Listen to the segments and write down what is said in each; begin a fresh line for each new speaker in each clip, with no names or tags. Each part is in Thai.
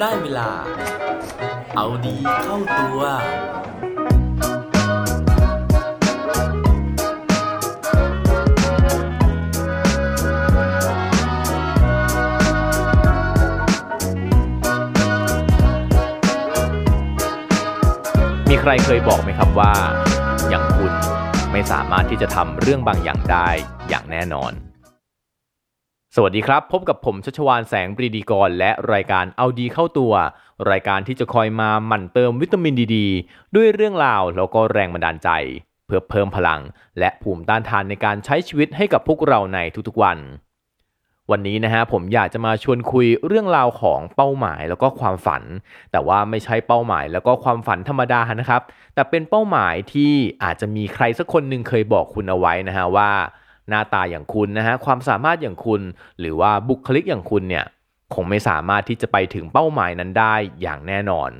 ได้เวลา เอาดีเข้าตัว
มีใครเคยบอกไหมครับว่า อย่างคุณไม่สามารถที่จะทำเรื่องบางอย่างได้อย่างแน่นอน สวัสดีครับ พบกับผมชัชวานแสงปรีดีกร และรายการเอาดีเข้าตัว รายการที่จะคอยมาหมั่นเติมวิตามินดีดด้วยเรื่องราวแล้วก็แรงบันดาลใจ เพื่อเพิ่มพลัง และภูมิต้านทานในการใช้ชีวิตให้กับพวกเราในทุกๆวัน วันนี้นะฮะผมอยากจะมาชวนคุยเรื่องราวของเป้าหมายแล้วก็ความฝัน แต่ว่าไม่ใช่เป้าหมายแล้วก็ความฝันธรรมดานะครับ แต่เป็นเป้าหมายที่อาจจะมีใครสักคนหนึ่งเคยบอกคุณเอาไว้นะฮะว่า หน้าตาอย่างคุณนะฮะความสามารถอย่างคุณ หรือว่าบุคลิกอย่างคุณเนี่ยคงไม่สามารถที่จะไปถึงเป้าหมายนั้นได้อย่างแน่นอน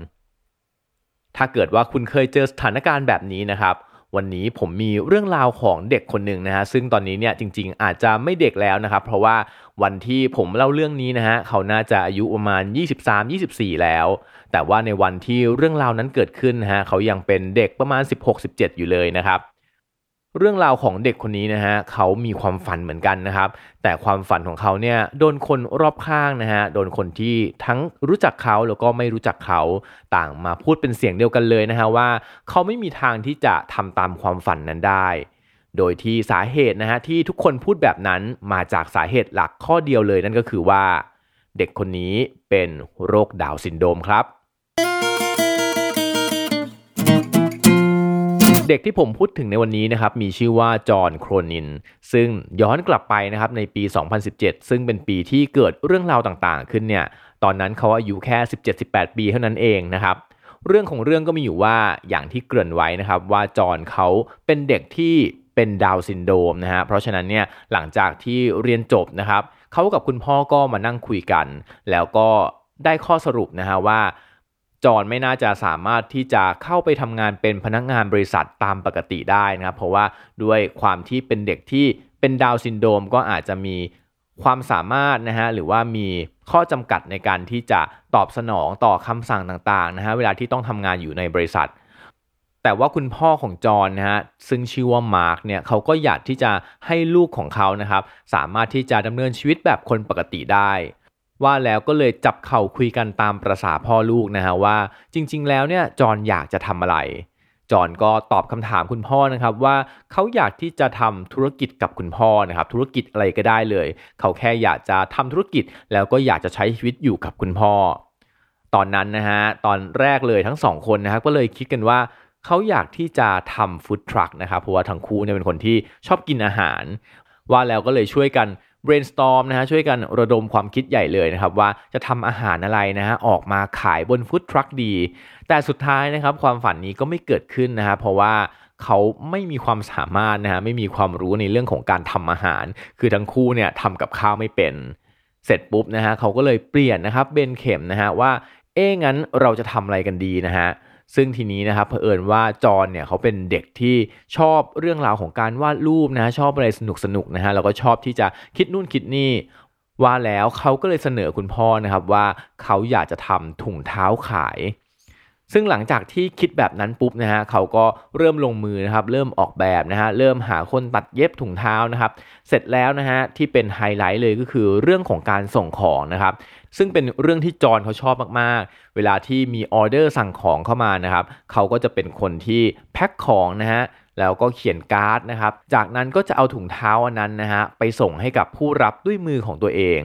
ถ้าเกิดว่าคุณเคยเจอสถานการณ์แบบนี้นะครับ วันนี้ผมมีเรื่องราวของเด็กคนหนึ่งนะฮะซึ่งตอนนี้เนี่ยจริง ๆ อาจจะไม่เด็กแล้วนะครับ เพราะว่าวันที่ผมเล่าเรื่องนี้นะฮะเขาน่าจะอายุประมาณ 23-24 แล้ว แต่ว่าในวันที่เรื่องราวนั้นเกิดขึ้นนะฮะเขายังเป็นเด็กประมาณ 16-17 อยู่เลยนะครับ เรื่องราวของเด็กคนนี้นะฮะเขามีความฝันเหมือนกันนะครับ แต่ความฝันของเขาเนี่ยโดนคนรอบข้างนะฮะโดนคนที่ทั้งรู้จักเขาแล้วก็ไม่รู้จักเขาต่างมาพูดเป็นเสียงเดียวกันเลยนะฮะว่าเขาไม่มีทางที่จะทำตามความฝันนั้นได้ โดยที่สาเหตุนะฮะที่ทุกคนพูดแบบนั้นมาจากสาเหตุหลักข้อเดียวเลยนั่นก็คือว่า เด็กคนนี้เป็นโรคดาวซินโดมครับ เด็กที่ผมพูดถึงในวันนี้นะครับมีชื่อว่าจอห์นโครนิน ซึ่งย้อนกลับไปนะครับในปี 2017 ซึ่งเป็นปีที่เกิดเรื่องราวต่างๆ ขึ้นเนี่ยตอนนั้นเขาอายุแค่ 17-18 ปีเท่านั้นเองนะครับเรื่องของเรื่องก็มีอยู่ว่าอย่างที่เกริ่นไว้นะครับว่าจอห์นเขาเป็นเด็กที่เป็นดาวซินโดรมนะฮะเพราะฉะนั้นเนี่ยหลังจากที่เรียนจบนะครับเขากับคุณพ่อก็มานั่งคุยกัน แล้วก็ได้ข้อสรุปนะฮะว่า จอห์นไม่น่าจะสามารถที่จะเข้าไปทำงานเป็นพนักงานบริษัทตามปกติได้นะครับ เพราะว่าด้วยความที่เป็นเด็กที่เป็นดาวน์ซินโดรมก็อาจจะมีความสามารถนะฮะหรือว่ามีข้อจำกัดในการที่จะตอบสนองต่อคำสั่งต่างๆนะฮะเวลาที่ต้องทำงานอยู่ในบริษัท แต่ว่าคุณพ่อของจอห์นนะฮะซึ่งชื่อว่ามาร์กเนี่ยเขาก็อยากที่จะให้ลูกของเขานะครับสามารถที่จะดำเนินชีวิตแบบคนปกติได้ ว่าแล้วก็เลยจับเข่าคุยกันตามประษาพ่อลูกนะฮะว่า จริง ๆ แล้วเนี่ยจอนอยากจะทำอะไร จอนก็ตอบคำถามคุณพ่อนะครับว่าเขาอยากที่จะทำธุรกิจกับคุณพ่อนะครับธุรกิจอะไรก็ได้เลย เขาแค่อยากจะทำธุรกิจแล้วก็อยากจะใช้ชีวิตอยู่กับคุณพ่อ ตอนนั้นนะฮะตอนแรกเลยทั้งสองคนนะครับก็เลยคิดกันว่าเขาอยากที่จะทำฟู้ดทรัคนะครับเพราะว่าทั้งคู่เนี่ยเป็นคนที่ชอบกินอาหาร ว่าแล้วก็เลยช่วยกัน brainstorm นะฮะช่วยกันระดมความคิดใหญ่เลยนะครับว่าจะทำอาหารอะไรนะฮะออกมาขายบนฟู้ดทรัคดี แต่สุดท้ายนะครับความฝันนี้ก็ไม่เกิดขึ้นนะฮะเพราะว่าเขาไม่มีความสามารถนะฮะไม่มีความรู้ในเรื่องของการทำอาหาร คือทั้งคู่เนี่ยทำกับข้าวไม่เป็น เสร็จปุ๊บนะฮะเขาก็เลยเปลี่ยนนะครับเบนเข็มนะฮะว่าเอ๊งั้นเราจะทำอะไรกันดีนะฮะ ซึ่งทีนี้นะครับเผอิญว่าจอนเนี่ยเขาเป็นเด็กที่ชอบเรื่องราวของการวาดรูปนะฮะชอบอะไรสนุกสนุกนะฮะแล้วก็ชอบที่จะคิดนู่นคิดนี่ว่าแล้วเขาก็เลยเสนอคุณพ่อนะครับว่าเขาอยากจะทำถุงเท้าขาย ซึ่งหลังจากที่คิดแบบนั้นปุ๊บนะฮะเขาก็เริ่มลงมือนะครับเริ่มออกแบบนะฮะเริ่มหาคนตัดเย็บถุงเท้านะครับเสร็จแล้วนะฮะที่เป็นไฮไลท์เลยก็คือเรื่องของการส่งของนะครับซึ่งเป็นเรื่องที่จอห์นเขาชอบมากๆ เวลาที่มีออเดอร์สั่งของเข้ามานะครับเขาก็จะเป็นคนที่แพ็คของนะฮะแล้วก็เขียนการ์ดนะครับ จากนั้นก็จะเอาถุงเท้าอันนั้นนะฮะไปส่งให้กับผู้รับด้วยมือของตัวเอง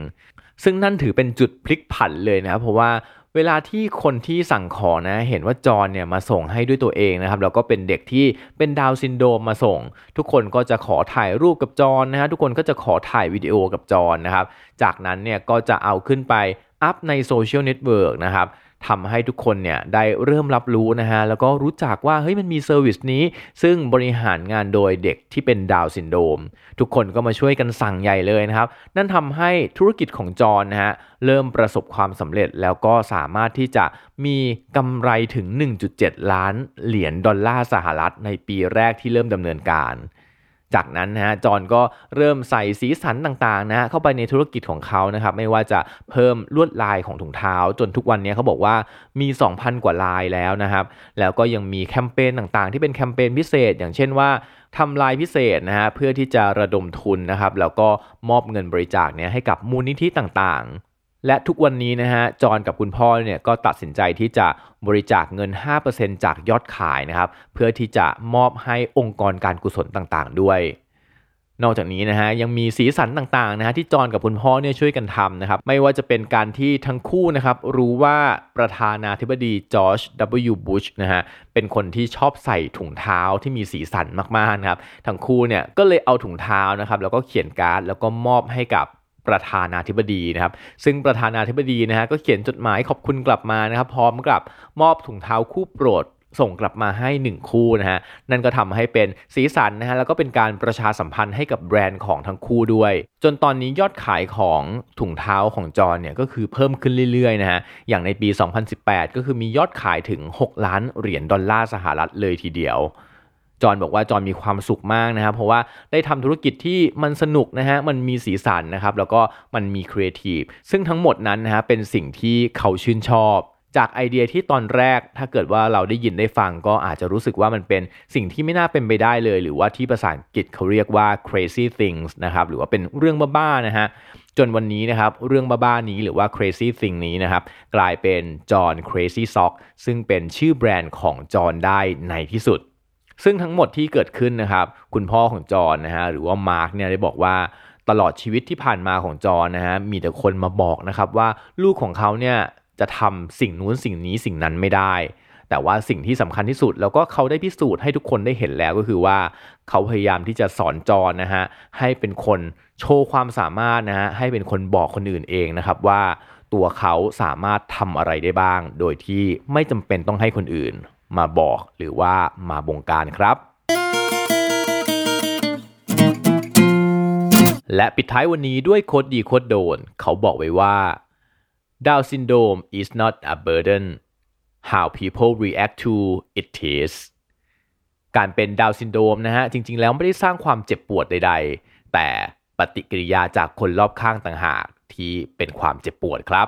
ซึ่งนั่นถือเป็นจุดพลิกผันเลยนะครับเพราะว่า เวลาที่คนที่สั่งของนะเห็นว่าจอห์นเนี่ยมาส่งให้ด้วยตัวเองนะครับแล้วก็เป็นเด็กที่เป็นดาวน์ซินโดรมมาส่ง ทุกคนก็จะขอถ่ายรูปกับจอห์นนะฮะทุกคนก็จะขอถ่ายวิดีโอกับจอห์นนะครับ จากนั้นเนี่ยก็จะเอาขึ้นไปอัพใน social network นะครับ ทำให้ทุกคนเนี่ยได้เริ่มรับรู้นะฮะแล้วก็รู้จักว่าเฮ้ยมันมี service นี้ ซึ่งบริหารงานโดยเด็กที่เป็นดาวน์ซินโดรม ทุกคนก็มาช่วยกันสั่งใหญ่เลยนะครับ นั่นทำให้ธุรกิจของจอห์นนะฮะเริ่มประสบความสำเร็จแล้วก็สามารถที่จะมีกำไรถึง 1.7 ล้านเหรียญดอลลาร์สหรัฐในปีแรกที่เริ่มดำเนินการ จากนั้นนะฮะจอห์นก็เริ่มใส่สีสันต่างๆนะฮะเข้าไปในธุรกิจของเขานะครับไม่ว่าจะเพิ่มลวดลายของถุงเท้า จนทุกวันนี้เขาบอกว่ามี 2,000 กว่าลายแล้วนะครับแล้วก็ยังมีแคมเปญต่างๆ ที่เป็นแคมเปญพิเศษ อย่างเช่นว่าทำลายพิเศษนะฮะเพื่อที่จะระดมทุนนะครับแล้วก็มอบเงินบริจาคเนี่ยให้กับมูลนิธิต่างๆ และทุกวันนี้นะฮะจอนกับคุณพ่อเนี่ยก็ตัดสินใจที่จะบริจาคเงิน 5%จากยอดขายนะครับ เพื่อที่จะมอบให้องค์กรการกุศลต่างๆ ด้วย นอกจากนี้นะฮะยังมีสีสันต่างๆนะฮะที่จอนกับคุณพ่อเนี่ยช่วยกันทำนะครับ ไม่ว่าจะเป็นการที่ทั้งคู่นะครับ รู้ว่าประธานาธิบดีจอร์จ W. บุชนะฮะเป็นคนที่ชอบใส่ถุงเท้าที่มีสีสันมากๆนะครับทั้งคู่เนี่ยก็เลยเอาถุงเท้านะครับแล้วก็เขียนการ์ดแล้วก็มอบให้กับ ประธานาธิบดีนะครับ ซึ่งประธานาธิบดีนะฮะก็เขียนจดหมายขอบคุณกลับมานะครับ พร้อมกับมอบถุงเท้าคู่โปรดส่งกลับมาให้ 1 คู่นะฮะ นั่นก็ทำให้เป็นสีสันนะฮะ แล้วก็เป็นการประชาสัมพันธ์ให้กับแบรนด์ของทั้งคู่ด้วย จนตอนนี้ยอดขายของถุงเท้าของจอห์นเนี่ยก็คือเพิ่มขึ้นเรื่อยๆนะฮะ อย่างในปี 2018 ก็คือมียอดขายถึง 6 ล้านเหรียญดอลลาร์สหรัฐเลยทีเดียว จอห์นบอกว่าจอห์นมีความสุขมากนะครับเพราะว่าได้ทำธุรกิจที่มันสนุกนะฮะมันมีสีสันนะครับแล้วก็มันมีครีเอทีฟซึ่งทั้งหมดนั้นนะฮะเป็นสิ่งที่เขาชื่นชอบจากไอเดียที่ตอนแรกถ้าเกิดว่าเราได้ยินได้ฟังก็อาจจะรู้สึกว่ามันเป็นสิ่งที่ไม่น่าเป็นไปได้เลย หรือว่าที่ภาษาอังกฤษเขาเรียกว่า crazy things นะครับหรือว่าเป็นเรื่องบ้าๆนะฮะจนวันนี้นะครับเรื่องบ้าๆนี้หรือว่า crazy thing นี้นะครับกลายเป็นจอห์น crazy sock ซึ่งเป็นชื่อแบรนด์ของจอห์นได้ในที่สุด ซึ่งทั้งหมดที่เกิดขึ้นนะครับ คุณพ่อของจอนนะฮะหรือว่ามาร์กเนี่ยได้บอกว่าตลอดชีวิตที่ผ่านมาของจอนนะฮะมีแต่คนมาบอกนะครับว่าลูกของเขาเนี่ยจะทำสิ่งนู้นสิ่งนี้สิ่งนั้นไม่ได้ แต่ว่าสิ่งที่สำคัญที่สุด แล้วก็เขาได้พิสูจน์ให้ทุกคนได้เห็นแล้วก็คือว่า เขาพยายามที่จะสอนจอนนะฮะให้เป็นคนโชว์ความสามารถนะฮะให้เป็นคนบอกคนอื่นเองนะครับว่าตัวเขาสามารถทำอะไรได้บ้าง โดยที่ไม่จำเป็นต้องให้คนอื่น มาบอกหรือว่ามาบงการครับ และปิดท้ายวันนี้ด้วยโคดดีโคดโดน เขาบอกไว้ว่า Down syndrome is not a burden how people react to it is การเป็นดาวซินโดมนะฮะ จริง ๆ แล้วไม่ได้สร้างความเจ็บปวดใด ๆ แต่ปฏิกิริยาจากคนรอบข้างต่างหากที่เป็นความเจ็บปวดครับ